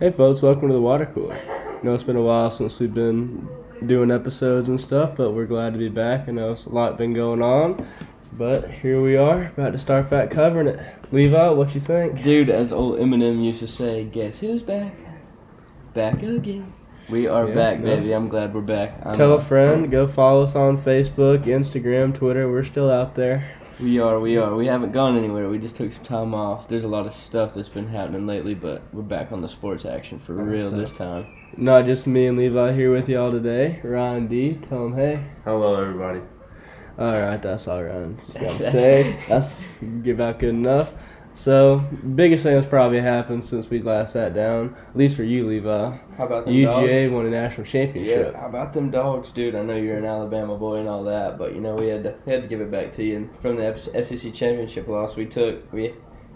Hey folks, welcome to the water cooler. I know it's been a while since we've been doing episodes and stuff, but we're glad to be back. I know it's a lot been going on, but here we are, about to start back covering it. Levi, what you think? Dude, as old Eminem used to say, guess who's back? Back again. We are Yeah, back, yeah. baby. I'm glad we're back. I'm, Tell a friend, go follow us on Facebook, Instagram, Twitter. We're still out there. We are, we are. We haven't gone anywhere. We just took some time off. There's a lot of stuff that's been happening lately, but we're back on the sports action for real so- this time. Not just me and Levi here with y'all today. Ryan D, tell him hey. Hello, everybody. All right, that's all Ryan's got to That's- say. That's give out good enough. So, biggest thing that's probably happened since we last sat down, at least for you, Levi, How about them UGA dogs? won a national championship. Yeah, how about them dogs, dude? I know you're an Alabama boy and all that, but you know we had to we had to give it back to you. And from the SEC championship loss we took, we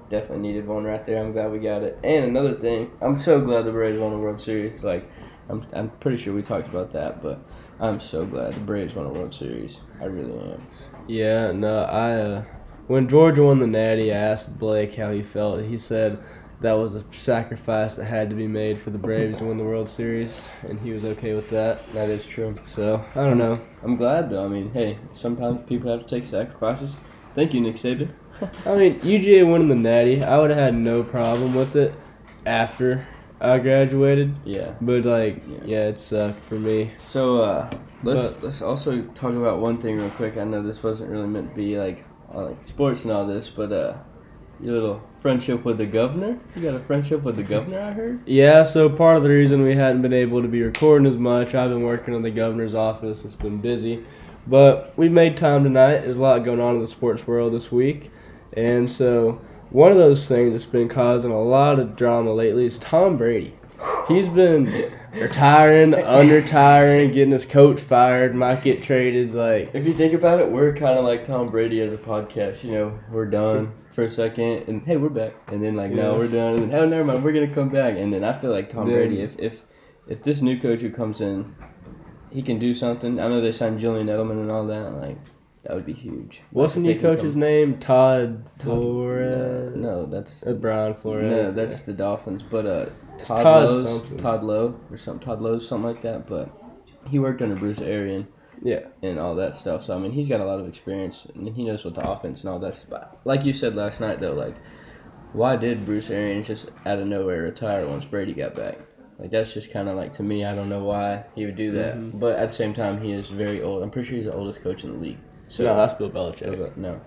definitely needed one right there. I'm glad we got it. And another thing, I'm so glad the Braves won the World Series. Like, I'm I'm pretty sure we talked about that, but I'm so glad the Braves won the World Series. I really am. Yeah, no, I uh, when Georgia won the Natty, I asked Blake how he felt. He said that was a sacrifice that had to be made for the Braves to win the World Series, and he was okay with that. That is true. So I don't know. I'm glad though. I mean, hey, sometimes people have to take sacrifices. Thank you, Nick Saban. I mean, UGA winning the Natty, I would have had no problem with it after I graduated, yeah. but like, Yeah. yeah, it sucked for me. So uh, let's But- let's also talk about one thing real quick. I know this wasn't really meant to be like on like sports and all this, but uh, your little friendship with the governor. You got a friendship with the governor, I heard. Yeah, so part of the reason we hadn't been able to be recording as much, I've been working in the governor's office. It's been busy. But we made time tonight. There's a lot going on in the sports world this week. And so one of those things that's been causing a lot of drama lately is Tom Brady. He's been retiring, unretiring, getting his coach fired, might get traded. Like, If you think about it, we're kind of like Tom Brady as a podcast. You know, we're done for a second, and hey, we're back, and then like no, Yeah. we're done, and then oh, never mind, we're gonna come back, and then I feel like Tom Then- Brady. If if if this new coach who comes in, he can do something. I know they signed Julian Edelman and all that. Like that would be huge. what's the new coach's come- name? Todd Todd- Flores? No, no, that's Uh, Brian Flores. no, that's the Dolphins. But uh, Todd, Todd Lowe's, something. Todd Lowe or something, Todd Lowe's something like that. But he worked under Bruce Arian Yeah. and all that stuff. So I mean, he's got a lot of experience and he knows what the offense and all that. But like you said last night, though, like why did Bruce Arians just out of nowhere retire once Brady got back? Like that's just kind of like to me, I don't know why he would do that. Mhm. But at the same time, he is very old. I'm pretty sure he's the oldest coach in the league. So no, that's Bill Belichick. no,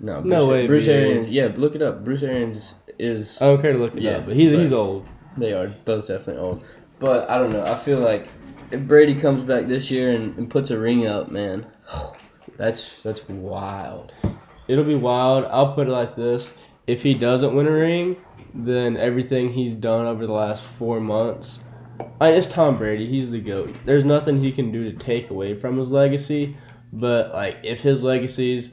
no, Bruce, No way, Bruce Arians. Yeah, look it up. Bruce Arians is. I don't care to look it Yeah, up, but he's, he's old. They are both definitely old. But I don't know. I feel like if Brady comes back this year and, and puts a ring up, man, that's that's wild. It'll be wild. I'll put it like this: if he doesn't win a ring, then everything he's done over the last four months. I mean, it's Tom Brady. He's the goat. There's nothing he can do to take away from his legacy. But like, if his legacy's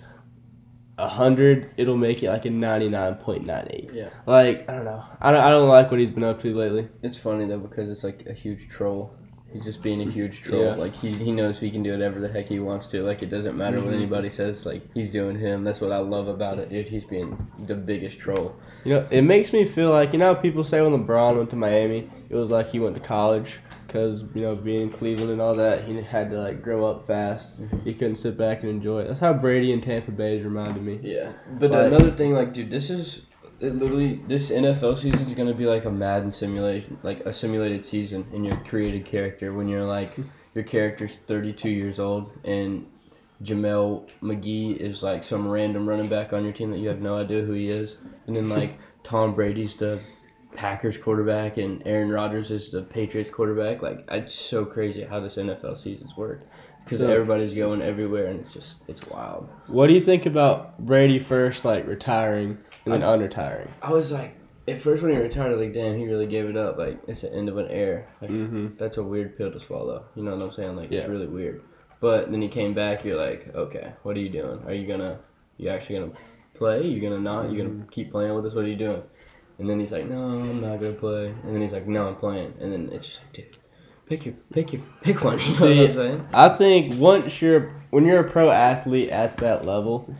hundred, it'll make it like a ninety nine point nine eight. Yeah. Like I don't know. I don't. I don't like what he's been up to lately. It's funny though because it's like a huge troll. He's just being a huge troll. Yeah. Like he, he knows he can do whatever the heck he wants to. Like it doesn't matter what Mhm. anybody says. Like he's doing him. That's what I love about it, dude. He's being the biggest troll. You know, it makes me feel like you know people say when LeBron went to Miami, it was like he went to college because you know being in Cleveland and all that, he had to like grow up fast. Mhm. He couldn't sit back and enjoy it. That's how Brady and Tampa Bay has reminded me. Yeah, but Like- another thing, like, dude, this is it literally this NFL season is gonna be like a Madden simulation, like a simulated season in your created character when you're like your character's 32 years old and Jamel McGee is like some random running back on your team that you have no idea who he is, and then like Tom Brady's the Packers quarterback and Aaron Rodgers is the Patriots quarterback. Like, it's so crazy how this NFL seasons work because So- everybody's going everywhere and it's just it's wild. What do you think about Brady first, like retiring and then unretiring? I was like, at first when he retired, like, damn, he really gave it up. Like, it's the end of an era. Like, Mm-hmm. that's a weird pill to swallow. You know what I'm saying? Like, Yeah. it's really weird. But then he came back. You're like, okay, what are you doing? Are you gonna, you actually gonna play? You're gonna not? You Mm-hmm. gonna keep playing with us? What are you doing? And then he's like, no, I'm not gonna play. And then he's like, no, I'm playing. And then it's just like, dude, pick your, pick your, pick one. You know See, what I'm saying? I think once you're when you're a pro athlete at that level,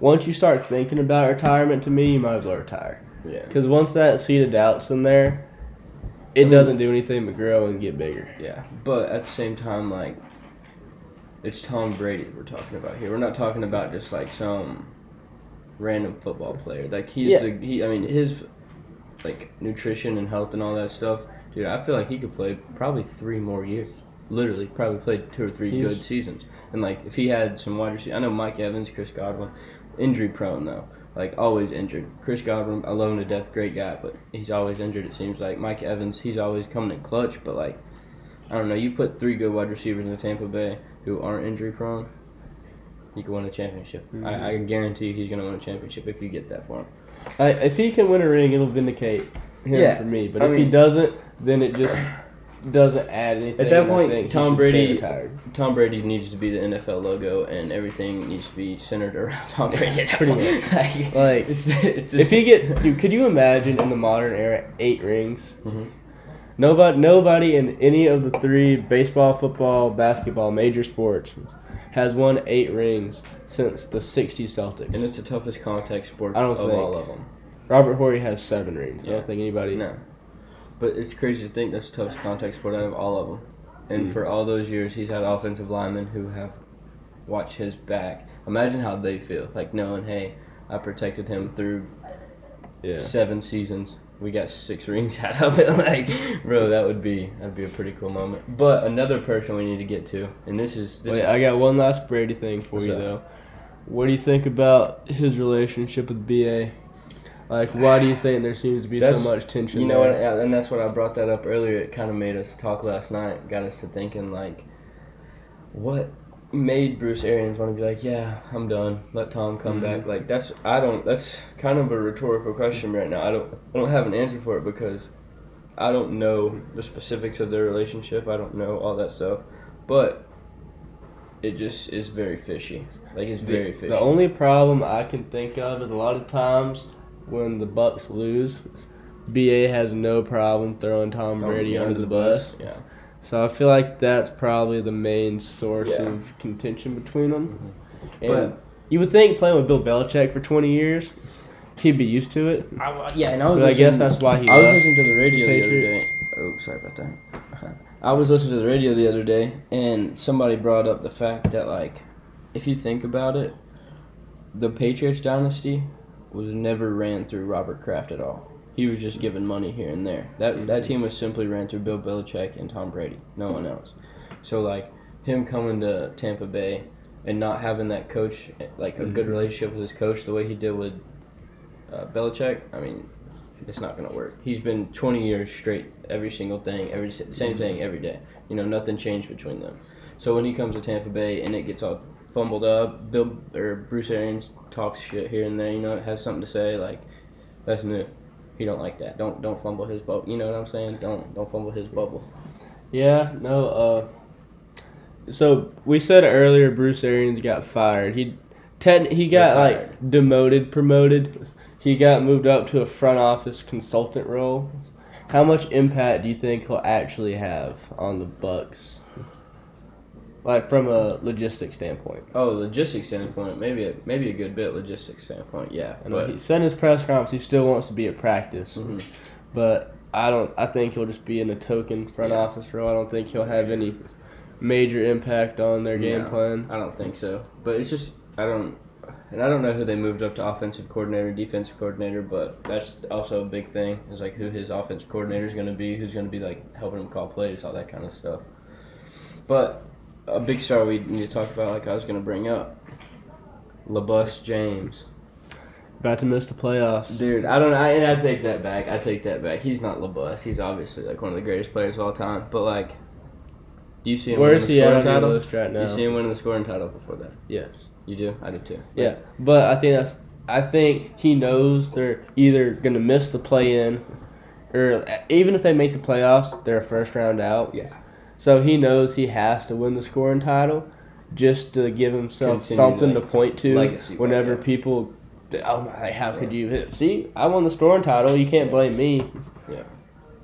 once you start thinking about retirement, to me, you might as well retire. Yeah. Because once that seed of doubt's in there, it doesn't do anything but grow and get bigger. Yeah, but at the same time, like, it's Tom Brady we're talking about here. We're not talking about just like some random football player. Like he's Yeah. the he. I mean his like nutrition and health and all that stuff. Dude, I feel like he could play probably three more years. Literally, probably played two or three He's- good seasons. And like if he had some wide receivers, I know Mike Evans, Chris Godwin, injury prone though. Like always injured. Chris Godwin, I love him to death, great guy, but he's always injured. It seems like Mike Evans, he's always coming in clutch, but like I don't know. You put three good wide receivers in the Tampa Bay who aren't injury prone, you can win a championship. Mm-hmm. I, I can guarantee you he's going to win a championship if you get that for him. I, if he can win a ring, it'll vindicate him Yeah, for me. But I if he doesn't, then it just doesn't add anything. At that point, Tom Brady- Tom Brady needs to be the NFL logo, and everything needs to be centered around Tom Brady. At that Pretty point. like, Like, it's, it's If he get, dude, could you imagine in the modern era eight rings? Mhm. Nobody, nobody in any of the three baseball, football, basketball major sports has won eight rings since the '60s Celtics. and it's the toughest contact sport I don't of think- all of them. Robert Horry has seven rings. I Yeah. don't think anybody. No, but it's crazy to think that's the toughest contact sport out of all of them. And Mm. for all those years, he's had offensive linemen who have watched his back. Imagine how they feel, like knowing, hey, I protected him through Yeah. seven seasons. We got six rings out of it. like, bro, that would be that'd be a pretty cool moment. But another person we need to get to, and this is this Wait, is, I got one last Brady thing for you though. What do you think about his relationship with BA? Like, why do you think there seems to be so much tension? You know what? And that's what I brought that up earlier. It kind of made us talk last night. Got us to thinking like, what made Bruce Arians want to be like, yeah, I'm done. Let Tom come Mhm. back. Like that's I don't. That's kind of a rhetorical question right now. I don't. I don't have an answer for it because I don't know the specifics of their relationship. I don't know all that stuff, but. It just is very fishy. Like it's very fishy. The only problem I can think of is a lot of times when the Bucs lose, BA has no problem throwing Tom Tom Brady under the bus. Yeah. So I feel like that's probably the main source Yeah. of contention between them. Mm-hmm. And But- you would think playing with Bill Belichick for 20 years, he'd be used to it. I, yeah, and I was. But I guess that's why he I was listening to the radio the other day. Oh, sorry about that. I was listening to the radio the other day, and somebody brought up the fact that, like, if you think about it, the Patriots dynasty was never ran through Robert Kraft at all. He was just given money here and there. That that team was simply ran through Bill Belichick and Tom Brady. No one else. So like him coming to Tampa Bay and not having that coach like a good Mhm. relationship with his coach the way he did with uh, Belichick. I mean, it's not gonna work. He's been 20 years straight, every single thing, every same thing every day. You know, nothing changed between them. So when he comes to Tampa Bay and it gets all fumbled up, Bill or Bruce Arians talks shit here and there. You know, it has something to say like that's new. He don't like that. Don't don't fumble his bubble. You know what I'm saying? Don't don't fumble his bubble. Yeah, no. Uh, so we said earlier, Bruce Arians got fired. He, ten, he got Retired. like demoted, promoted. He got moved up to a front office consultant role. How much impact do you think he'll actually have on the Bucs? Like from a logistics standpoint. Oh, logistics standpoint, maybe a maybe a good bit logistics standpoint. Yeah, I know but he said in his press conference he still wants to be at practice, Mhm. but I don't. I think he'll just be in a token front Yeah. office role. I don't think he'll have any major impact on their game No. plan. I don't think so. But it's just I don't, and I don't know who they moved up to offensive coordinator, defensive coordinator. But that's also a big thing. Is like who his offensive coordinator is going to be, who's going to be like helping him call plays, all that kind of stuff. But a big star we need to talk about, like I was going to bring up, Labus James. About to miss the playoffs. Dude, I don't know. I, and I take that back. I take that back. He's not Labus. He's obviously like one of the greatest players of all time. But like, do you see him Where's winning he the at scoring on your title? list right now? You see him winning the scoring title before that? Yes. You do? I do too. Yeah, but I think that's. I think he knows they're either gonna miss the play-in, or even if they make the playoffs, they're a first round out. Yes. So he knows he has to win the scoring title, just to give himself Continue, something like, to point to whenever yeah. people. Oh my! How could you hit? See, I won the scoring title. You can't blame me. Yeah.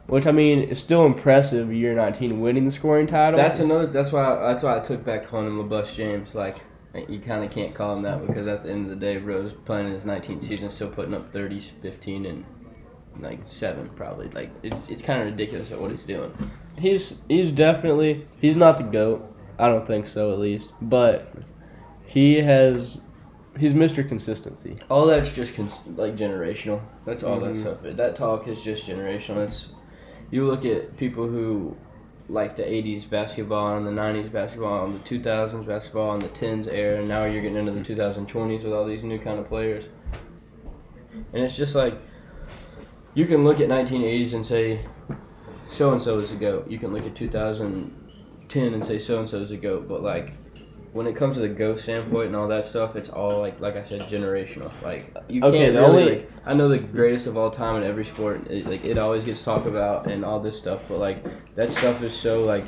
Which I mean, it's still impressive. Year nineteen, winning the scoring title. That's another. That's why. That's why I took back calling him Labus James. Like you kind of can't call him that because at the end of the day, Rose playing his 19th season, still putting up 30s, 15, and like seven probably. Like it's it's kind of ridiculous at what he's doing. He's he's definitely he's not the goat. I don't think so, at least. But he has he's Mr. Consistency. All that's just cons- like generational. That's all that Mhm. stuff. is. That talk is just generational. It's you look at people who like the '80s basketball and the '90s basketball and the 2000s basketball and the 10s era, and now you're getting into the 2020s with all these new kind of players. And it's just like you can look at 1980s and say so and so is a goat. You can look at 2010 and say so and so is a goat. But like when it comes to the goat standpoint and all that stuff, it's all like like I said, generational. Like you Okay, can't the really. only- like, I know the greatest of all time in every sport. It, like it always gets talked about and all this stuff, but like that stuff is so like.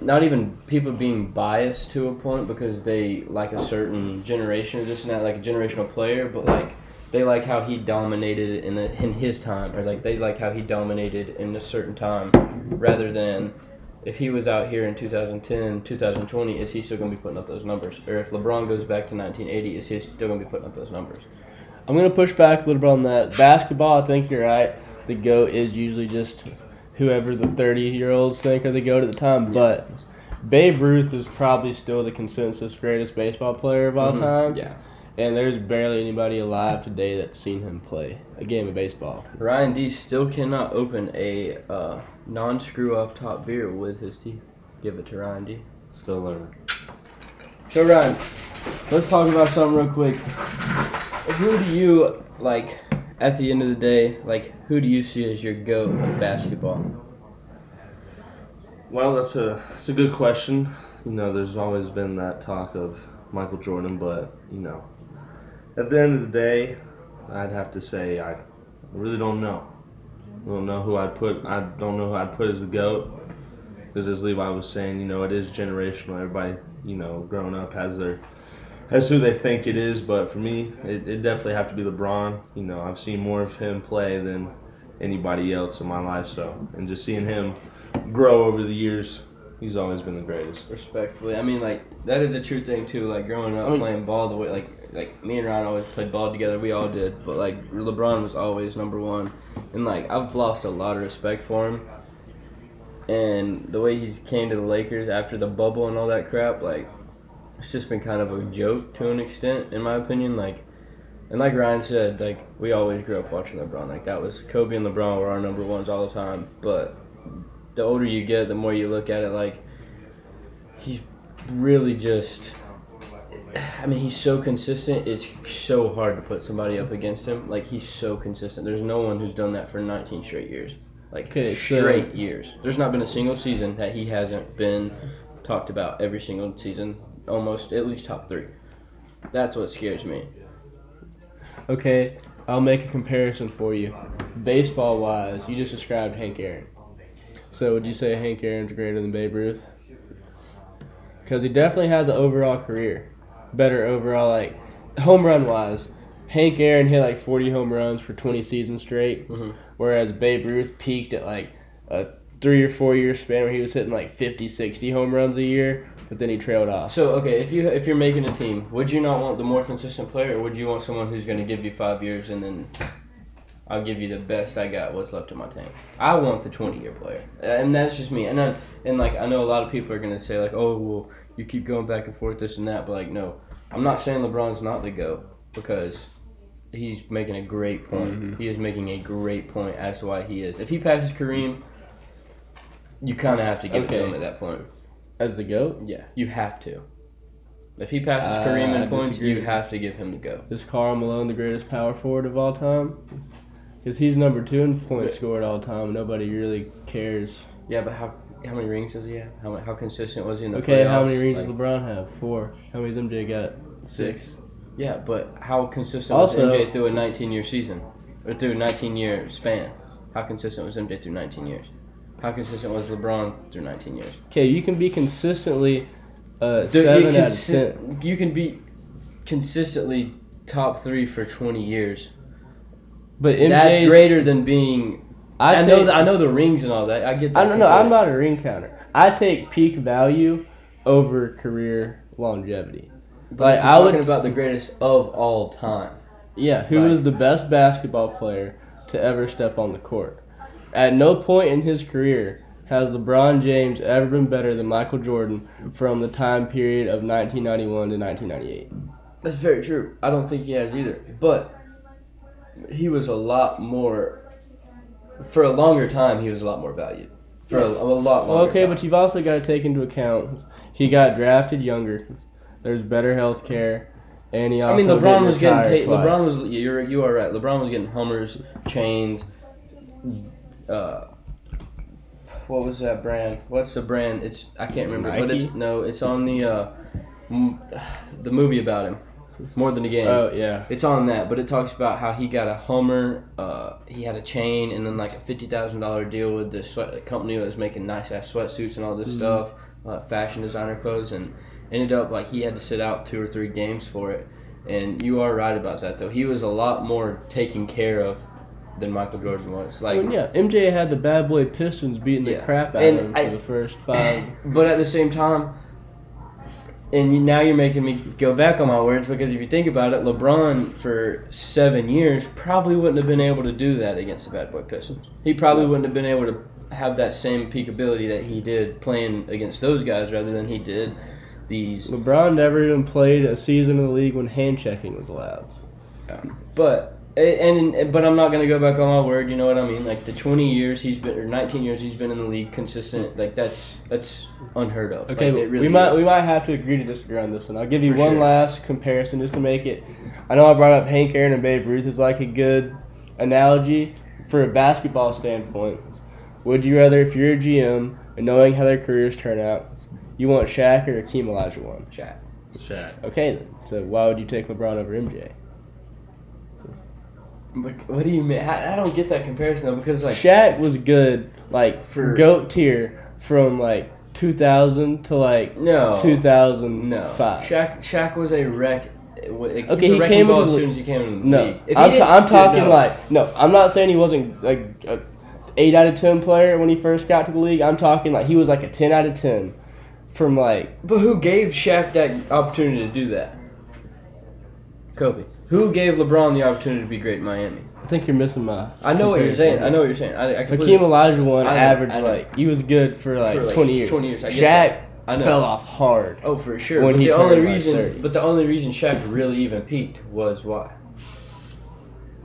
Not even people being biased to a point because they like a certain generation or this and that, like a generational player, but like they like how he dominated in a, in his time, or like they like how he dominated in a certain time, rather than if he was out here in 2010, 2020, is he still going to be putting up those numbers? Or if LeBron goes back to 1980, is he still going to be putting up those numbers? I'm gonna push back a little bit on that. Basketball, I think you're right. The goat is usually just whoever the 30 year olds think are the goat at the time. But Babe Ruth is probably still the consensus greatest baseball player of all Mhm. time. Yeah. And there's barely anybody alive today that's seen him play a game of baseball. Ryan D still cannot open a uh, non screw off top beer with his teeth. Give it to Ryan D. Still learning. So Ryan, let's talk about something real quick. Who do you like? At the end of the day, like who do you see as your goat in basketball? Well, that's a that's a good question. You know, there's always been that talk of Michael Jordan, but you know, at the end of the day, I'd have to say I really don't know. I don't know who I'd put. I don't know who I'd put as the goat. Because as Levi was saying, you know, it is generational. Everybody, you know, growing up has their has who they think it is. But for me, it it definitely have to be LeBron. You know, I've seen more of him play than anybody else in my life. So, and just seeing him grow over the years, he's always been the greatest. Respectfully, I mean, like that is a true thing too. Like growing up I mean- playing ball the way, like like me and Ryan always played ball together. We all did, but like LeBron was always number one, and like I've lost a lot of respect for him. And the way he came to the Lakers after the bubble and all that crap, like it's just been kind of a joke to an extent, in my opinion. Like, and like Ryan said, like we always grew up watching LeBron. Like that was Kobe and LeBron were our number ones all the time. But the older you get, the more you look at it, like he's really just. I mean, he's so consistent. It's so hard to put somebody up against him. Like he's so consistent. There's no one who's done that for 19 straight years. Like Okay, so- straight years. There's not been a single season that he hasn't been talked about every single season. Almost at least top three. That's what scares me. Okay, I'll make a comparison for you. Baseball wise, you just described Hank Aaron. So would you say Hank Aaron's greater than Babe Ruth? Because he definitely had the overall career. Better overall, like, home run wise. Hank Aaron hit like 40 home runs for 20 seasons straight, Mhm. whereas Babe Ruth peaked at like a three or four year span where he was hitting like 50, 60 home runs a year, but then he trailed off. So okay, if you if you're making a team, would you not want the more consistent player, or would you want someone who's going to give you five years and then I'll give you the best I got, what's left in my tank? I want the 20 year player, and that's just me. And then, and like I know a lot of people are going to say like, oh well, you keep going back and forth this and that, but like no, I'm not saying LeBron's not the goat because he's making a great point. He is making a great point as to why he is. If he passes Kareem, you kind of have to give it to him at that point. As the GOAT? Yeah, you have to. If he passes Uh, Kareem in points, you have to give him the go. Is Karl Malone the greatest power forward of all time? Because he's number two in points scored all time. Nobody really cares. Yeah, but how how many rings does he have? How how consistent was he in the Okay, how many rings Like, does LeBron have? Four. How many's MJ got? Six. Yeah, but how consistent Also- was MJ through a 19 year season, or through a 19 year span? How consistent was MJ through 19 years? How consistent was LeBron through 19 years? Okay, you can be consistently uh, Dude, you seven out of consi- ten. You can be consistently top three for 20 years. But MJ's, That's greater than being. I, I, know. take- th- I know the rings and all that. I get that. I don't know. I'm not a ring counter. I take peak value over career longevity. But Like, I talking would- about the greatest of all time. Yeah, who the best basketball player to ever step on the court. At no point in his career has LeBron James ever been better than Michael Jordan from the time period of 1991 to 1998. That's very true. I don't think he has either. But he was a lot more. For a longer time, he was a lot more valued. For a, a lot longer. Well, okay, time. but you've also got to take into account he got drafted younger. There's better health care, and he also I mean, LeBron was getting paid. twice. LeBron was. You're you are right. LeBron was getting Hummers, chains. Uh, what was that brand? What's the brand? It's I can't remember. But it's no. It's on the uh, m- the movie about him. More than a game. Oh yeah. It's on that, but it talks about how he got a Hummer, uh, he had a chain, and then like a fifty thousand dollar deal with this sweat company that was making nice ass sweatsuits and all this stuff, uh, fashion designer clothes, and ended up like he had to sit out two or three games for it. And you are right about that though. He was a lot more taken care of than Michael Jordan was. Like, Well, yeah, MJ had the bad boy Pistons beating the crap out of him I- for the first five. but at the same time, and you, now you're making me go back on my words because if you think about it, LeBron for seven years probably wouldn't have been able to do that against the Bad Boy Pistons. He probably wouldn't have been able to have that same peak ability that he did playing against those guys rather than he did these. LeBron never even played a season in the league when hand checking was allowed. But and, and but I'm not gonna go back on my word. You know what I mean? Like the 20 years he's been or 19 years he's been in the league consistent. Like that's that's unheard of. Okay, like, really we might is. we might have to agree to disagree on this one. I'll give you For one sure. last comparison just to make it. I know I brought up Hank Aaron and Babe Ruth as like a good analogy for a basketball standpoint. Would you rather, if you're a GM and knowing how their careers turn out, you want Shaq or Akeem Olajuwon? Shaq. Shaq. Okay, then. So why would you take LeBron over MJ? But what do you mean? I, I don't get that comparison though because like Shaq was good, like For- goat tier from like 2000 to like no 2005. no Shaq Shaq was a wreck. Like, Okay, he, he was a wrecking came ball as soon as he came in the No, league. If I'm, ta- I'm talking no. like no. I'm not saying he wasn't like a eight out of ten player when he first got to the league. I'm talking like he was like a ten out of ten from like But who gave Shaq that opportunity to do that? Kobe. Who gave LeBron the opportunity to be great in Miami? I think you're missing my. I know what you're saying. I know what you're saying. I, I Hakeem Olajuwon I know, averaged I know. like he was good for like, For, like, 20 years. 20 years, I get Shaq that. I know. fell off hard Oh, for sure. when but he the only turned, like, reason, 30. but the only reason Shaq really even peaked was why?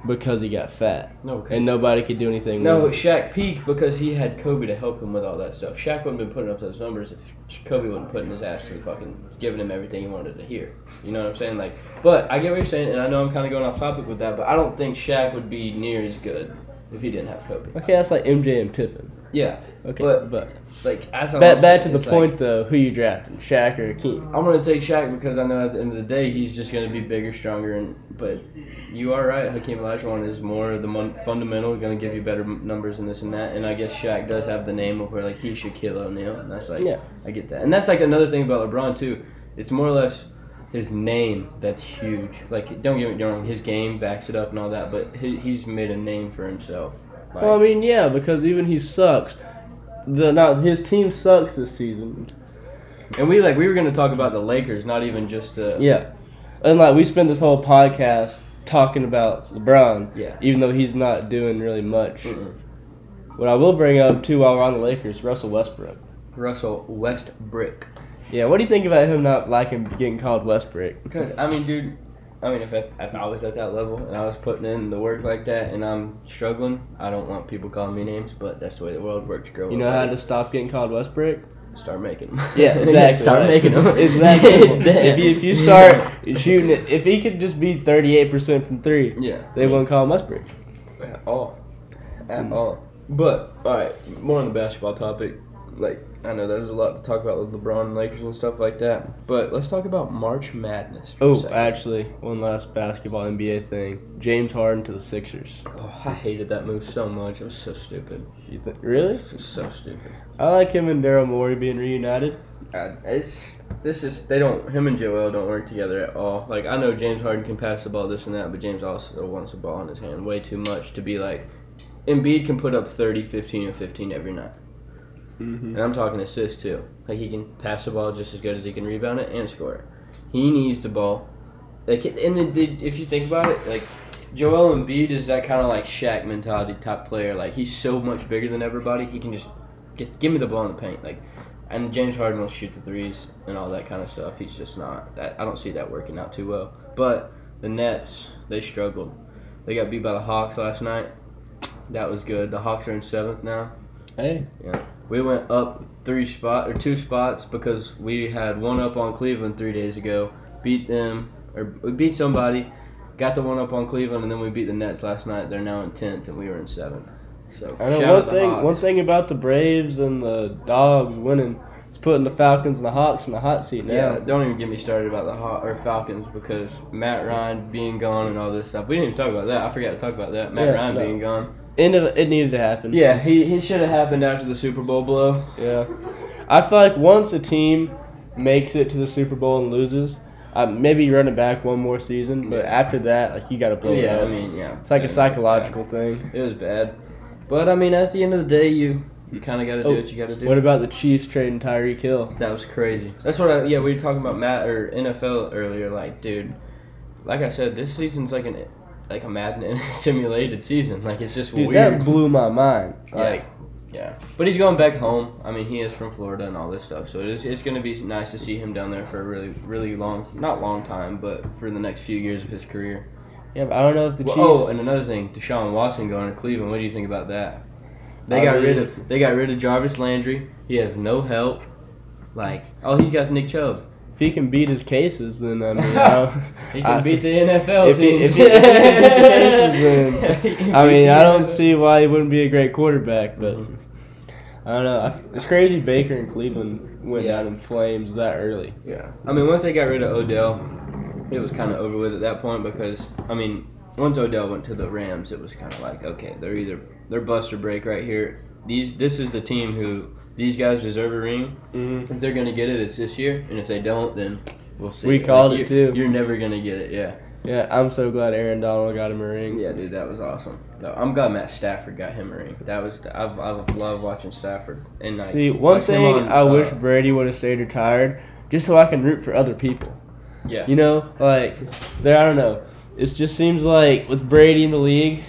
because he got fat No, 'cause- and nobody could do anything. No, with him. Shaq peaked because he had Kobe to help him with all that stuff. Shaq wouldn't have been putting up those numbers if Kobe wasn't putting his ass to the fucking giving him everything he wanted to hear. You know what I'm saying? Like, but I get what you're saying, and I know I'm kind of going off topic with that, but I don't think Shaq would be near as good if he didn't have Kobe. Okay, that's like MJ and Pippen. Yeah, Okay, But- but, like as I'm back, back to the it's like- point though, who you drafting, Shaq or Hakeem? I'm gonna take Shaq because I know at the end of the day he's just gonna be bigger, stronger, and but you are right. Hakeem Olajuwon is more the mon- fundamental, gonna give you better m- numbers and this and that. And I guess Shaq does have the name of where like he Shaquille O'Neal, and that's like Yeah. I get that. And that's like another thing about LeBron too. It's more or less his name that's huge. Like don't get me wrong, his game backs it up and all that, but he, he's made a name for himself. Like, Well, I mean, yeah, because even he sucks. The not his team sucks this season. and we like we were gonna talk about the Lakers, not even just uh, Yeah, and like we spent this whole podcast talking about LeBron, Yeah. even though he's not doing really much. Mm-mm. What I will bring up too while we're on the Lakers, Russell Westbrook. Russell Westbrook. Yeah, what do you think about him not liking getting called Westbrick? Because I mean, dude, I mean, if I, if I was at that level and I was putting in the work like that and I'm struggling, I don't want people calling me names, but that's the way the world works. girl. You know how to stop getting called Westbrick? start making them. Yeah, exactly. start Like, making them. It's that. It's that. if, you, if you start shooting it, if he could just be 38% from three, yeah, they wouldn't call him Westbrick. at all, at Mm. all. But all right, more on the basketball topic. Like I know there's a lot to talk about with LeBron and Lakers and stuff like that, but let's talk about March Madness. Oh, actually, one last basketball NBA thing. James Harden to the Sixers. Oh, I hated that move so much. It was so stupid. You think really? It was so stupid. I like him and Daryl Morey being reunited. God, it's this is they don't him and Joel don't work together at all. Like I know James Harden can pass the ball this and that, but James also wants the ball in his hand way too much to be like Embiid can put up 30, 15 and 15 every night. Mm-hmm. And I'm talking assists too. Like he can pass the ball just as good as he can rebound it and score it. He needs the ball. Like and the, the, if you think about it, like Joel Embiid is that kind of like Shaq mentality type player. Like he's so much bigger than everybody. He can just get give me the ball in the paint. Like, and James Harden will shoot the threes and all that kind of stuff. He's just not that. I don't see that working out too well. But the Nets, they struggled. They got beat by the Hawks last night. That was good. The Hawks are in seventh now. Hey, We went up three spot or two spots because we had one up on Cleveland three days ago. Beat them or we beat somebody, got the one up on Cleveland, and then we beat the Nets last night. They're now in tenth, and we were in seventh. So I know one thing. Hawks. One thing about the Braves and the Dogs winning putting the Falcons and the Hawks in the hot seat now. Yeah, don't even get me started about the Haw- or Falcons because Matt Ryan being gone and all this stuff. We didn't even talk about that. I forgot to talk about that. Matt Yeah, Ryan no. being gone. It, needed- it needed to happen. Yeah, he, he should have happened after the Super Bowl blow. Yeah. I feel like once a team makes it to the Super Bowl and loses, uh, maybe you run it back one more season, but after that, like you got to blow it Yeah. I mean, yeah. it's like Yeah, a psychological thing. It was bad, but I mean, at the end of the day, you you kind of got to do Oh, what you got to do. What about the Chiefs trading Tyreek Hill? That was crazy. That's what I yeah we were talking about Matt or NFL earlier. Like, dude, like I said, this season's like an like a Madden simulated season. Like it's just Dude, weird. that blew my mind. yeah, Like, yeah. But he's going back home. I mean, he is from Florida and all this stuff, so it's it's gonna be nice to see him down there for a really really long not long time, but for the next few years of his career. yeah, but I don't know if the Well, oh, Chiefs. oh, and another thing, Deshaun Watson going to Cleveland. What do you think about that? They got rid of they got rid of Jarvis Landry. He has no help. Like, oh, he's got Nick Chubb. if he can beat his cases, then I mean, I He can I- beat the NFL if he- if he- if he can beat the cases, He I mean, I don't see why he wouldn't be a great quarterback, but Mhm. I don't know. It's crazy Baker and Cleveland went Yeah. down in flames that early. Yeah, I mean, once they got rid of Odell, it was kind of over with at that point because I mean, once Odell went to the Rams, it was kind of like, okay, they're either they're bust or break right here. These this is the team who these guys deserve a ring. Mm-hmm. If they're gonna get it, it's this year, and if they don't, then we'll see. We called it you're- too. You're never gonna get it, yeah. Yeah, I'm so glad Aaron Donald got him a ring. Yeah, dude, that was awesome. I'm glad Matt Stafford got him a ring. That was I've I've loved watching Stafford and like See, one thing on, I uh, wish Brady would have stayed retired, just so I can root for other people. Yeah, You know, like there. I don't know. It just seems like with Brady in the league,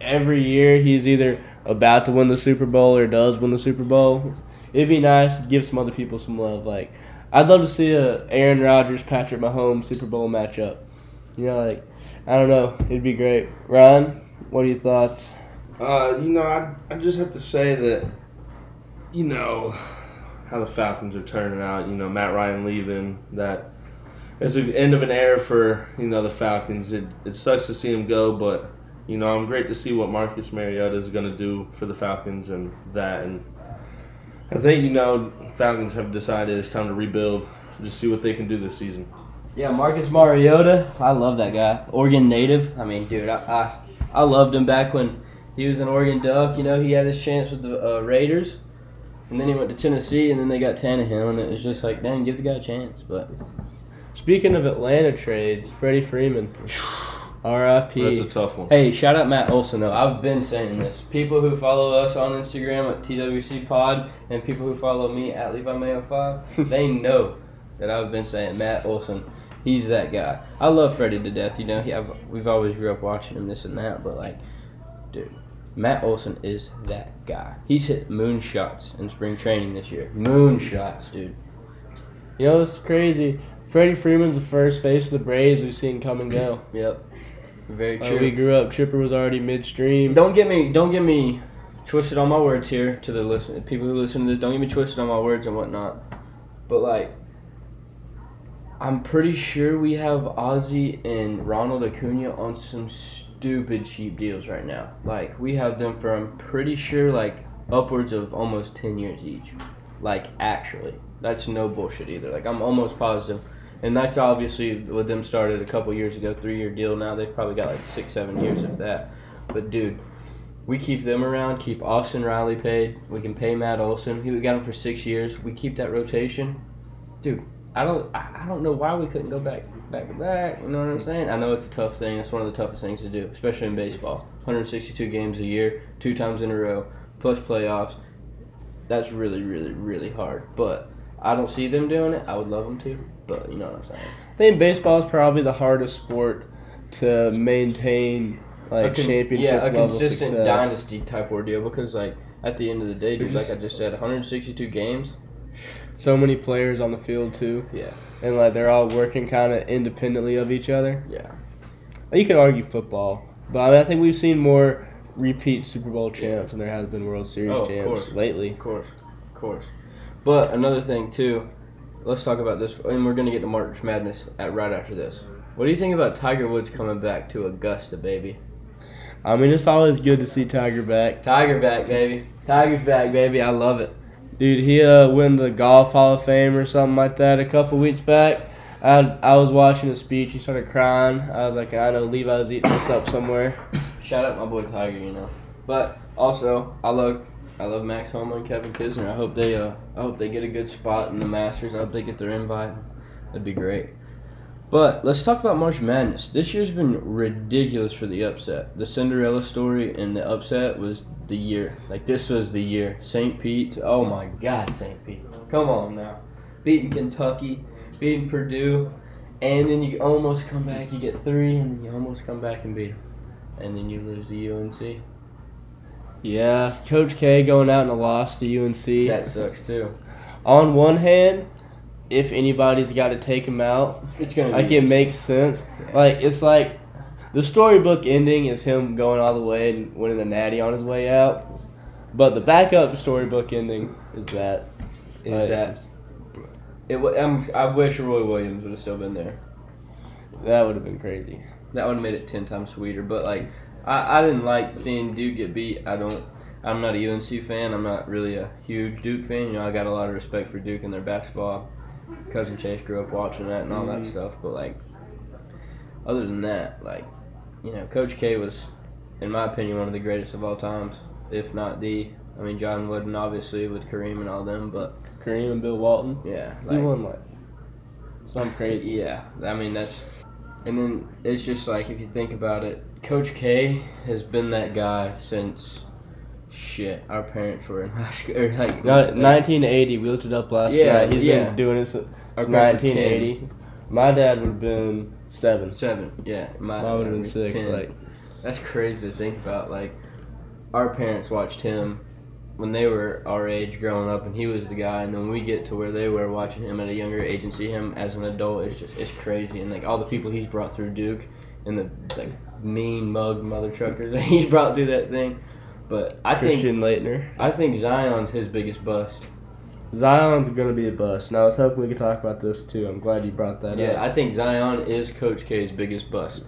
every year he's either about to win the Super Bowl or does win the Super Bowl. It'd be nice to give some other people some love. Like I'd love to see a Aaron Rodgers, Patrick Mahomes Super Bowl matchup. You know, like I don't know, it'd be great. Ryan, what are your thoughts? Uh, you know, I, I just have to say that, you know, how the Falcons are turning out. You know, Matt Ryan leaving. That it's the end of an era for you know the Falcons. It it sucks to see him go, but you know I'm great to see what Marcus Mariota is going to do for the Falcons and that. And I think you know Falcons have decided it's time to rebuild. Just see what they can do this season. Yeah, Marcus Mariota. I love that guy. Oregon native. I mean, dude, I, I I loved him back when he was an Oregon Duck. You know, he had his chance with the uh, Raiders, and then he went to Tennessee, and then they got Tannehill, and it was just like, dang, give the guy a chance. But Speaking of Atlanta trades, Freddie Freeman, R.I.P. That's a tough one. hey, shout out Matt Olson though. I've been saying this. People who follow us on Instagram at TWC Pod, and people who follow me at Levi Mayo Five, they know that I've been saying Matt Olson. He's that guy. I love Freddie to death. You know, he, I've, we've always grew up watching him, this and that. But like, dude, Matt Olson is that guy. He's hit moon shots in spring training this year. Moon shots, dude. You know, it's crazy. Freddie Freeman's the first face of the Braves we've seen come and go. Yep, very When true. we grew up, Chipper was already midstream. Don't get me don't get me twisted on my words here to the listen people who listen to this. Don't get me twisted on my words and whatnot. But like, I'm pretty sure we have Ozzy and Ronald Acuna on some stupid cheap deals right now. Like we have them for I'm pretty sure like upwards of almost ten years each. Like actually, that's no bullshit either. Like I'm almost positive. And that's obviously with them started a couple years ago, three year deal. Now they've probably got like six, seven years of that. But dude, we keep them around. Keep Austin Riley paid. We can pay Matt Olson. We got him for six years. We keep that rotation, dude. I don't. I don't know why we couldn't go back, back to back. You know what I'm saying? I know it's a tough thing. It's one of the toughest things to do, especially in baseball. 162 games a year, two times in a row, plus playoffs. That's really, really, really hard. But I don't see them doing it. I would love them to, but you know what I'm saying. I think baseball is probably the hardest sport to maintain like a con- championship yeah, a level consistent success. dynasty type ordeal because like at the end of the day, dude, like I just said, 162 games. So many players on the field too, Yeah, and like they're all working kind of independently of each other. yeah, You can argue football, but I, mean, I think we've seen more repeat Super Bowl champs than there has been World Series Oh, champs course. lately. of course, of course. But another thing too, let's talk about this, and we're gonna get to March Madness at right after this. What do you think about Tiger Woods coming back to Augusta, baby? I mean, it's always good to see Tiger back. Tiger back, baby. Tiger's back, baby. I love it. Dude, he uh won the golf Hall of Fame or something like that a couple weeks back. I I was watching a speech. He started crying. I was like, I know Levi's eating this up somewhere. Shout out my boy Tiger, you know. But also, I love I love Max Homa and Kevin Kisner. I hope they uh I hope they get a good spot in the Masters. I hope they get their invite. That'd be great. But let's talk about March Madness. This year's been ridiculous for the upset. The Cinderella story and the upset was the year. Like this was the year. St. Pete. Oh my God, St. Pete. Come on now. Beating Kentucky, beating Purdue, and then you almost come back. You get three, and then you almost come back and beat and then you lose to UNC. Yeah, Coach K going out in a loss to UNC. That sucks too. On one hand, if anybody's got to take him out, It's gonna like be it makes sense. Like it's like the storybook ending is him going all the way and winning the natty on his way out, but the backup storybook ending is that is like, that it. I'm, I wish Roy Williams would have still been there. that would have been crazy. That would have made it ten times sweeter. But like, I, I didn't like seeing Duke get beat. I don't. I'm not a UNC fan. I'm not really a huge Duke fan. You know, I got a lot of respect for Duke and their basketball. Cousin Chase grew up watching that and all that Mhm. stuff. But like, other than that, like, you know, Coach K was, in my opinion, one of the greatest of all times, if not the. I mean, John Wooden obviously with Kareem and all them, but Kareem and Bill Walton. yeah, He like, won like some crazy. yeah, I mean that's, and then it's just like if you think about it, Coach K has been that guy since, shit, our parents were in high school. Or like, No, 1980. We looked it up last Yeah, night. He's yeah. been doing it since Our since parents were 1980. My dad would have been seven. seven, yeah, my I would have been six. 10. Like That's crazy to think about. Like, our parents watched him when they were our age growing up, and he was the guy. And then we get to where they were watching him at a younger age and see him as an adult. It's just it's crazy, and like all the people he's brought through Duke, and the like mean mug mother truckers that he's brought through that thing. But I think Laettner. I think Zion's his biggest bust. Zion's gonna be a bust. Now I was hoping we could talk about this too. I'm glad you brought that Yeah, up. Yeah, I think Zion is Coach K's biggest bust.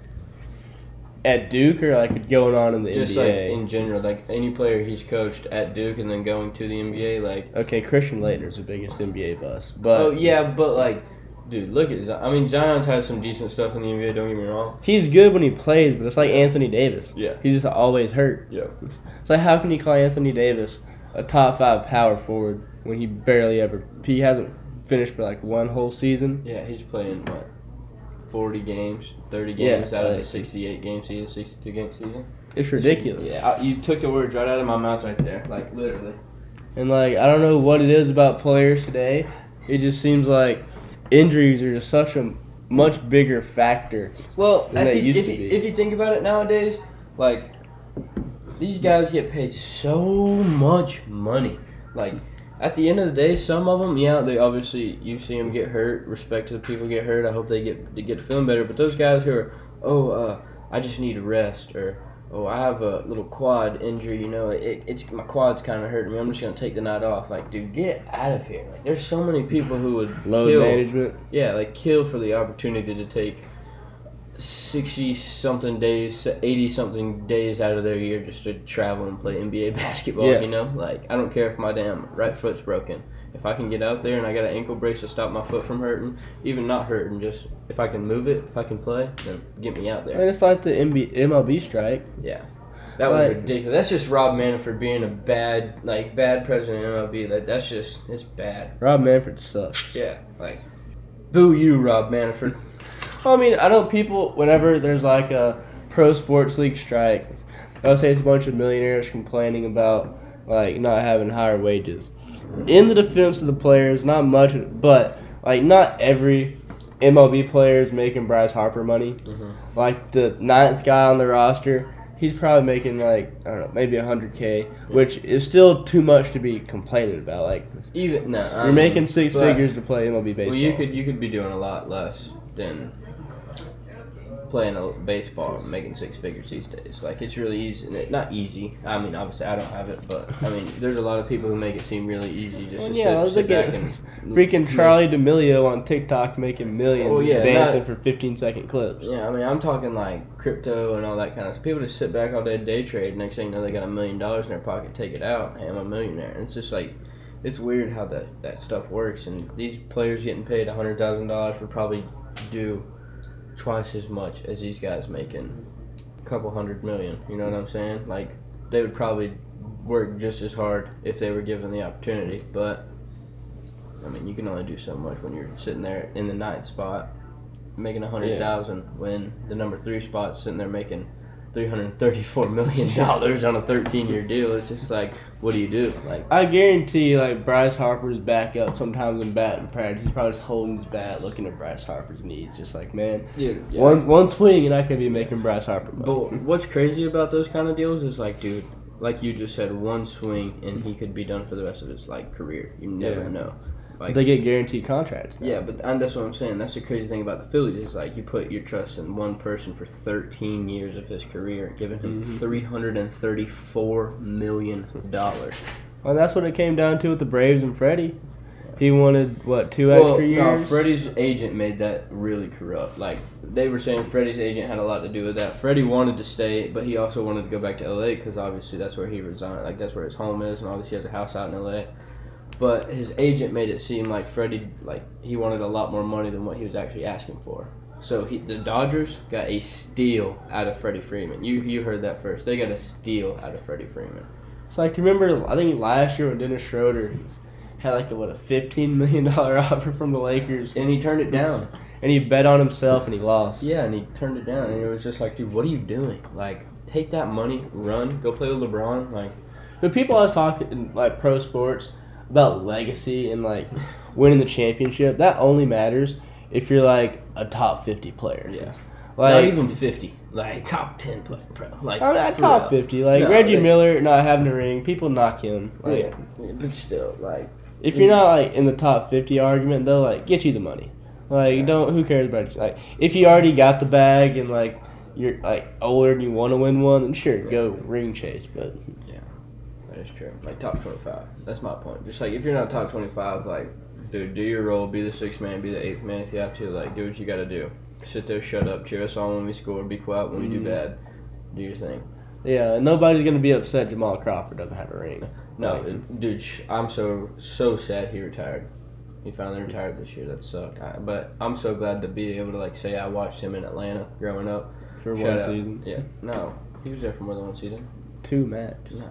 At Duke or like going on in the Just like NBA. in general, like any player he's coached at Duke and then going to the NBA, like okay, Christian Laettner's the biggest NBA bust, but oh yeah, but like, dude, look at Zion. I mean, Zion's had some decent stuff in the NBA. Don't get me wrong. he's good when he plays. But it's like Anthony Davis. Yeah. He's just always hurt. Yeah. It's like how can you call Anthony Davis a top five power forward when he barely ever he hasn't finished for like one whole season? Yeah, he's playing what, forty games, thirty Yeah, games out of the sixty-eight game season, sixty-two game season. It's ridiculous. Yeah, I- you took the words right out of my mouth right there, like literally. And like I don't know what it is about players today. It just seems like injuries are just such a much bigger factor. Well, than if they you, used if, to you, be. if you think about it nowadays, like these guys get paid so much money. Like at the end of the day, some of them, yeah, they obviously you see them get hurt. Respect to the people get hurt. I hope they get they get feeling better. But those guys who are, oh, uh, I just need a rest, or oh, I have a little quad injury. You know, it, it's my quad's kind of hurting me. I'm just gonna take the night off. Like, dude, get out of here. Like, there's so many people who would Load kill. management. Yeah, like kill for the opportunity to take sixty something days, eighty something days out of their year just to travel and play NBA basketball. Yeah. You know, like I don't care if my damn right foot's broken. If I can get out there and I got an ankle brace to stop my foot from hurting, even not hurting, just if I can move it, if I can play, then get me out I there. mean, it's like the MB, MLB strike. Yeah. That was Like- ridiculous. That's just Rob Manfred being a bad, like, bad president of MLB. Like, that's just, it's bad. Rob Manfred sucks. Yeah, like, boo you, Rob Manfred. I mean, I know people whenever there's like a pro sports league strike, they'll say it's a bunch of millionaires complaining about like not having higher wages. In the defense of the players, not much, but like not every MLB player is making Bryce Harper money. Mhm. Like the ninth guy on the roster, he's probably making like I don't know, maybe hundred k, which is still too much to be complaining about. Like Even no, you're mean, making six figures to play MLB baseball. Well, you could you could be doing a lot less than playing a baseball and making six figures these days. Like it's really easy, it, not easy. I mean, obviously I don't have it, but I mean, there's a lot of people who make it seem really easy just Well, to yeah, sit, sit back and freaking Charli D'Amelio on TikTok making millions, just yeah, dancing not- for 15 second clips. Yeah, I mean, I'm talking like crypto and all that kind of stuff. People just sit back all day, day trade. Next thing you know, they got a million dollars in their pocket, take it out. Hey, I'm a millionaire. And it's just like, it's weird how that, that stuff works. And these players getting paid $100,000 would probably do twice as much as these guys making a couple hundred million. You know what I'm saying? Like, they would probably work just as hard if they were given the opportunity. But, I mean, you can only do so much when you're sitting there in the ninth spot making a hundred thousand when the number three spot's sitting there making three hundred thirty-four million dollars on a thirteen-year deal. It's just like, what do you do? Like, I guarantee, like Bryce Harper's back up sometimes in batting practice. He's probably just holding his bat, looking at Bryce Harper's knees, just like, man, dude, yeah. one one swing and I could be making Bryce Harper money. But what's crazy about those kind of deals is like, dude, like you just said, one swing and he could be done for the rest of his like career. You never Yeah. know. Like, they get guaranteed contracts. now. Yeah, but and that's what I'm saying. That's the crazy thing about the Phillies is like you put your trust in one person for 13 years of his career, giving him Mhm. 334 million dollars. Well, that's what it came down to with the Braves and Freddie. He wanted what two Well, extra no, years? Freddie's agent made that really corrupt. Like they were saying, Freddie's agent had a lot to do with that. Freddie wanted to stay, but he also wanted to go back to LA because obviously that's where he resigned. Like that's where his home is, and obviously he has a house out in LA. But his agent made it seem like Freddie, like he wanted a lot more money than what he was actually asking for. So he, the Dodgers got a steal out of Freddie Freeman. You you heard that first. They got a steal out of Freddie Freeman. It's like remember I think last year when Dennis Schroeder had like a what a fifteen million dollar offer from the Lakers, And he turned it down. and he bet on himself and he lost. Yeah, and he turned it down, and it was just like, dude, what are you doing? Like, take that money, run, go play with LeBron. Like, But people I was talking like pro sports about legacy and like winning the championship. That only matters if you're like a top fifty player. yeah, Like not even fifty, like top ten plus pro. Like, I mean, top real. fifty. Like No, Reggie Miller not having a ring, people knock him. Like yeah, but still, like, if you're mm. not like in the top fifty argument, they'll like get you the money. Like Yeah. don't who cares about you? Like if you already got the bag and like you're like older and you want to win one, then sure go ring chase. But that is true. Like top twenty-five. That's my point. Just like if you're not top twenty-five, like, dude, do your role, be the sixth man, be the eighth man if you have to. Like, do what you got to do. Sit there, shut up, cheer us on when we score, be quiet when we do Mhm. bad. Do your thing. yeah, nobody's gonna be upset Jamal Crawford doesn't have a ring. No, Like- dude, I'm so so sad he retired. He finally retired this year. That sucked. I, but I'm so glad to be able to like say I watched him in Atlanta growing up. For Shout one out. season, Yeah. No, he was there for more than one season. two max. No.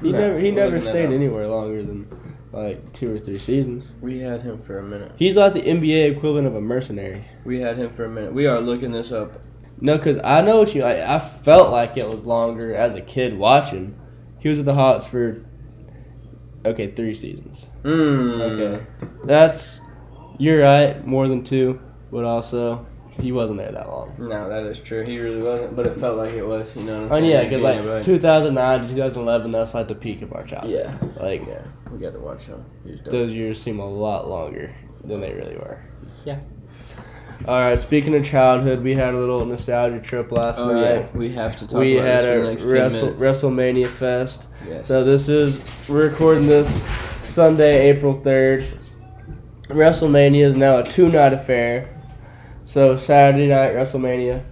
He No, never he never stayed anywhere longer than like two or three seasons. We had him for a minute. He's like the NBA equivalent of a mercenary. We had him for a minute. We are looking this up. No, because I know what you. Like, I felt like it was longer as a kid watching. He was at the Hawks for okay three seasons. Mm. Okay, that's you're right. More than two, but also he wasn't there that long. No, that is true. He really wasn't, but it felt like it was. You know what I'm Oh yeah, because like everybody- 2009 to 2011, that's like the peak of our childhood. Yeah. like Yeah, we got to watch him. He was dope. those years seem a lot longer than they really were. Yeah. All right. Speaking of childhood, we had a little nostalgia trip last Oh night. yeah, we have to talk we about had this for a next 10 Wrestle. WrestleMania Fest. Yes. So this is we're recording this Sunday, April third. WrestleMania is now a two-night affair. So Saturday night WrestleMania,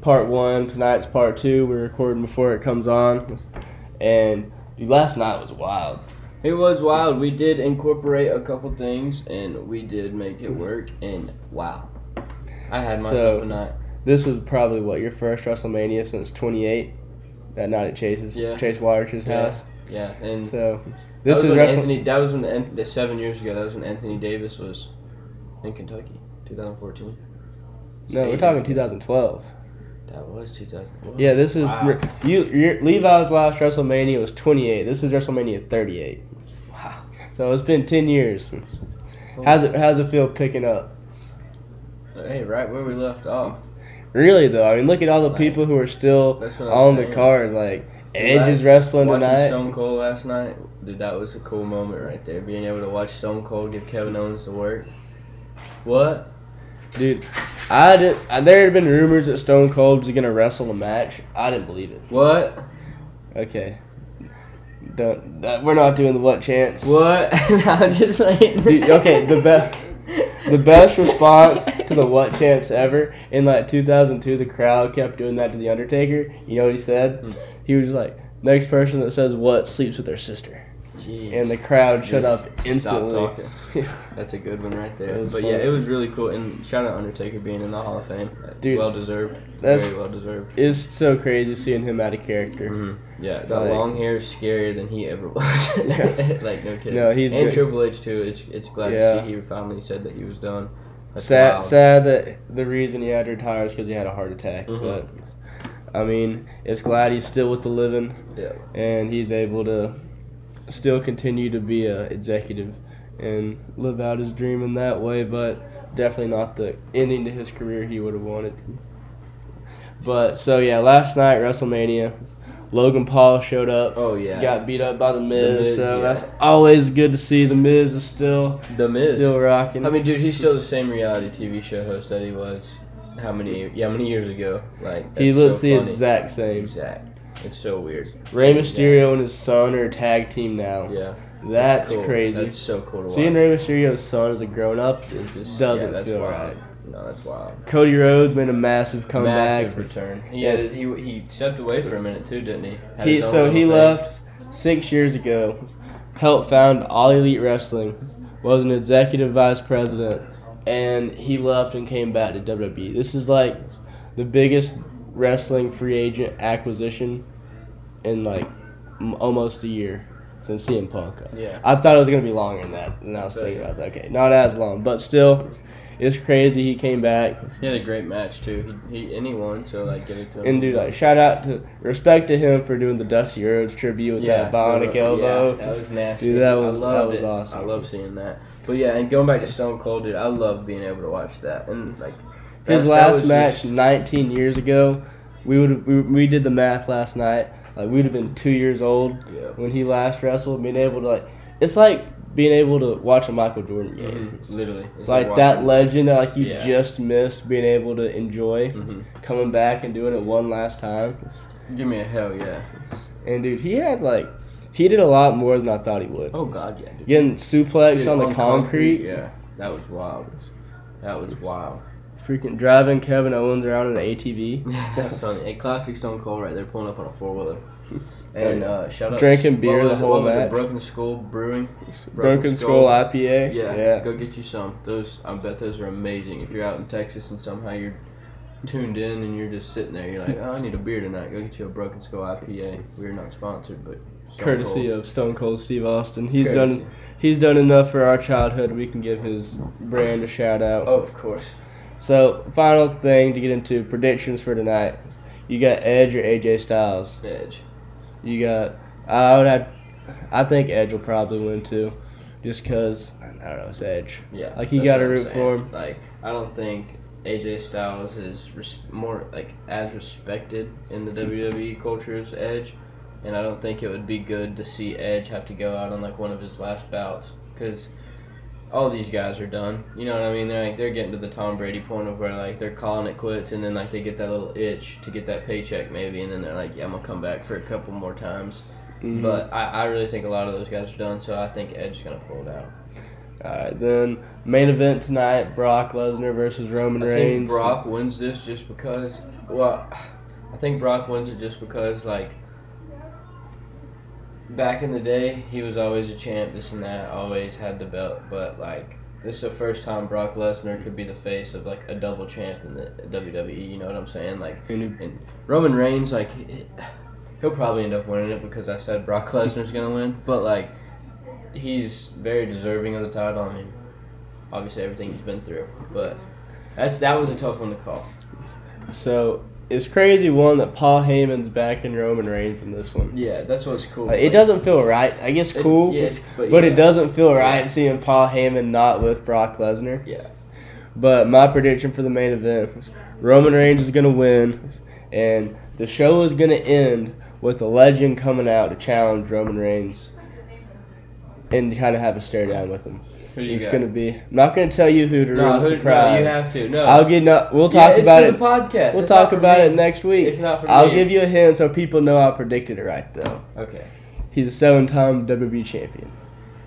part one. Tonight's part two. We're recording before it comes on, and dude, last night was wild. It was wild. We did incorporate a couple things, and we did make it work. And wow, I had myself So- a night. This was probably what your first WrestleMania since '28. That night at Chase's Yeah. Chase Water's Yeah. house. Yeah, and So this was is Wrestle. Anthony. That was when the seven years ago. That was when Anthony Davis was in Kentucky, 2014. No, we're talking 2012. That was 2012. Yeah, this is Wow. you. Your, Levi's last WrestleMania was 28. This is WrestleMania 38. Wow. So it's been 10 years. How's it? How's it feel picking up? Hey, right where we left off. Really though, I mean, look at all the Like, people who are still That's what I'm on the card. Like Edge Like, is wrestling Watching tonight. Stone Cold last night, dude, that was a cool moment right there. Being able to watch Stone Cold give Kevin Owens the work. What? Dude, I did. I, there had been rumors that Stone Cold was gonna wrestle a match. I didn't believe it. What? Okay, don't. That, we're not doing the what chance. What? I'm just like. Dude, okay, the best. The best response to the what chance ever in like 2002, the crowd kept doing that to the Undertaker. You know what he said? Hmm. He was like, "Next person that says what sleeps with their sister," Jeez. and the crowd shut Just up stop instantly. talking. That's a good one right there. But yeah, it was really cool. And shout out Undertaker being in the Hall of Fame. Dude, well deserved. that's- Very well deserved. It's so crazy seeing him out of character. Mm-hmm. Yeah, the Like- long hair is scarier than he ever was. Like no kidding. No, he's and good. Triple H too. It's it's glad Yeah. to see he finally said that he was done. That's sad, wild. sad that the reason he had to retire is because he had a heart attack. Mhm. But I mean, it's glad he's still with the living Yeah. and he's able to still continue to be a executive and live out his dream in that way. But definitely not the ending to his career he would have wanted. But so yeah, last night WrestleMania, Logan Paul showed up. Oh yeah. Got beat up by the Miz, Miz, so yeah. that's always good to see. The Miz is still the Miz. still rocking. I mean, dude, he's still the same reality TV show host that he was. How many? Yeah, how many years ago? Like he looks so the funny. exact same. Exact. It's so weird. Rey Mysterio and his son are a tag team now. Yeah. That's cool. crazy. That's so cool to watch. Seeing Rey Mysterio's son as a grown up just- doesn't yeah, that's feel wild. right. No, that's wild. Cody Rhodes made a massive comeback. Massive return. He Yeah. had he he stepped away for a minute too, didn't he? Had He so he thing. left six years ago. Helped found All Elite Wrestling. Was an executive vice president, and he left and came back to WWE. This is like the biggest wrestling free agent acquisition in like m- almost a year since CM Punk. Yeah. I thought it was gonna be longer than that, and I was thinking, I was like, okay, not as long, but still, it's crazy. He came back, He had a great match too. He, he and he won, so like give it to him. and dude, like, shout out to respect to him for doing the Dusty Rhodes tribute with that bionic the- elbow. Yeah, that was nasty. Dude, that was- that was it. awesome. I love seeing that. But yeah, and going back to Stone Cold, dude, I love being able to watch that. And like His that- last match just- 19 years ago, we would we, we did the math last night. Like we'd have been two years old Yeah. when he last wrestled. Being able to like, it's like being able to watch a Michael Jordan game. Mhm, Literally, It's like that legend that like you Yeah. just missed being able to enjoy hmm coming back and doing it one last time. Give me a hell yeah. And dude, he had like he did a lot more than I thought he would. Oh god, yeah. Dude. Getting suplex Dude, on the concrete, Yeah, that was wild. That was wild. Freaking driving Kevin Owens around in an ATV, That's funny. A classic Stone Cold right there, pulling up on a four wheeler. And uh, shout out Drinking what beer the whole match. Broken Skull Brewing. Broken Skull IPA. Yeah, yeah. go get you some. Those I bet those are amazing. If you're out in Texas and somehow you're tuned in and you're just sitting there, you're like, oh, I need a beer tonight. Go get you a Broken Skull IPA. We're not sponsored, but Stone courtesy Cold. of Stone Cold Steve Austin. He's Courtesy. done he's done enough for our childhood. We can give his brand a shout out. Oh, of course. So final thing to get into predictions for tonight. You got Edge or AJ Styles. Edge. You got I would have I think Edge will probably win too, just cause I don't know it's Edge. Yeah. Like, you gotta root saying. for him. Like I don't think AJ Styles is res- more like as respected in the WWE culture as Edge, and I don't think it would be good to see Edge have to go out on like one of his last bouts because all these guys are done. You know what I mean? They're like they're getting to the Tom Brady point of where like they're calling it quits, and then like they get that little itch to get that paycheck maybe, and then they're like, yeah, I'm gonna come back for a couple more times. Mhm. But I, I really think a lot of those guys are done, so I think Edge is gonna pull it out. Alright, then main event tonight: Brock Lesnar versus Roman Reigns. I Reigns. think Brock wins this just because. Well, I think Brock wins it just because like. Back in the day, he was always a champ, this and that, always had the belt, but like this is the first time Brock Lesnar could be the face of like a double champ in the WWE. You know what I'm saying? Like And and Roman Reigns, like he- he'll probably end up winning it because I said Brock Lesnar's gonna win, but like he's very deserving of the title. I mean, obviously everything he's been through, but that's that was a tough one to call. So it's crazy one that Paul Heyman's back in Roman Reigns in this one. Yeah, that's what's cool. Like, it doesn't feel right. I guess It- cool, yeah, but, but it doesn't feel right Yeah. seeing Paul Heyman not with Brock Lesnar. Yeah, But my prediction for the main event was Roman Reigns is gonna win, and the show is gonna end with a legend coming out to challenge Roman Reigns, and kind of have a stare down with him. It's got? gonna be. I'm not gonna tell you who to no, ruin the surprise. no, you have to. No, I'll get. No, we'll Yeah, talk it's about it. the podcast. We'll It's talk about me. it next week. It's not for me. I'll give you a hint so people know I predicted it right though. Okay. He's a seven-time WWE champion,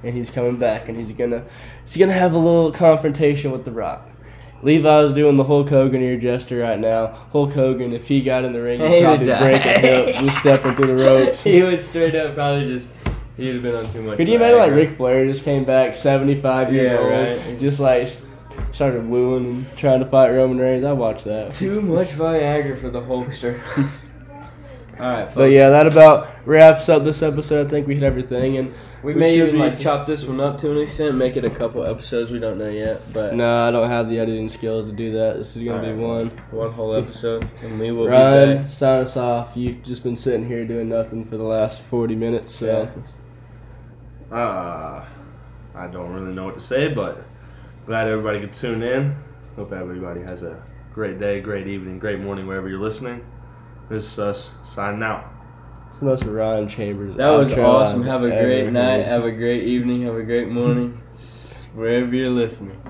and he's coming back, and he's gonna he's gonna have a little confrontation with The Rock. Levi's doing the Hulk Hogan ear gesture right now. Hulk Hogan, if he got in the ring, He he'd would probably die. break a hip just stepping through the ropes. he would straight up probably just. He would have been on too much. Could you imagine like. Ric Flair just came back, 75 years Yeah, old, right. just like started wooing and trying to fight Roman Reigns? I watched that. Too much Viagra for the Hulkster. All right, folks. But yeah, that about wraps up this episode. I think we hit everything, and we we may even be- like chop this one up to an extent, make it a couple episodes. We don't know yet, but no, I don't have the editing skills to do that. This is gonna be one. one whole episode, and we will be Ryan, sign us off. You've just been sitting here doing nothing for the last 40 minutes, so. Uh, I don't really know what to say, but glad everybody could tune in. Hope everybody has a great day, great evening, great morning wherever you're listening. This is us signing out. It's the most Ryan Chambers. That was outro awesome. I've a great night. Have a great evening. Have a great morning. Wherever you're listening.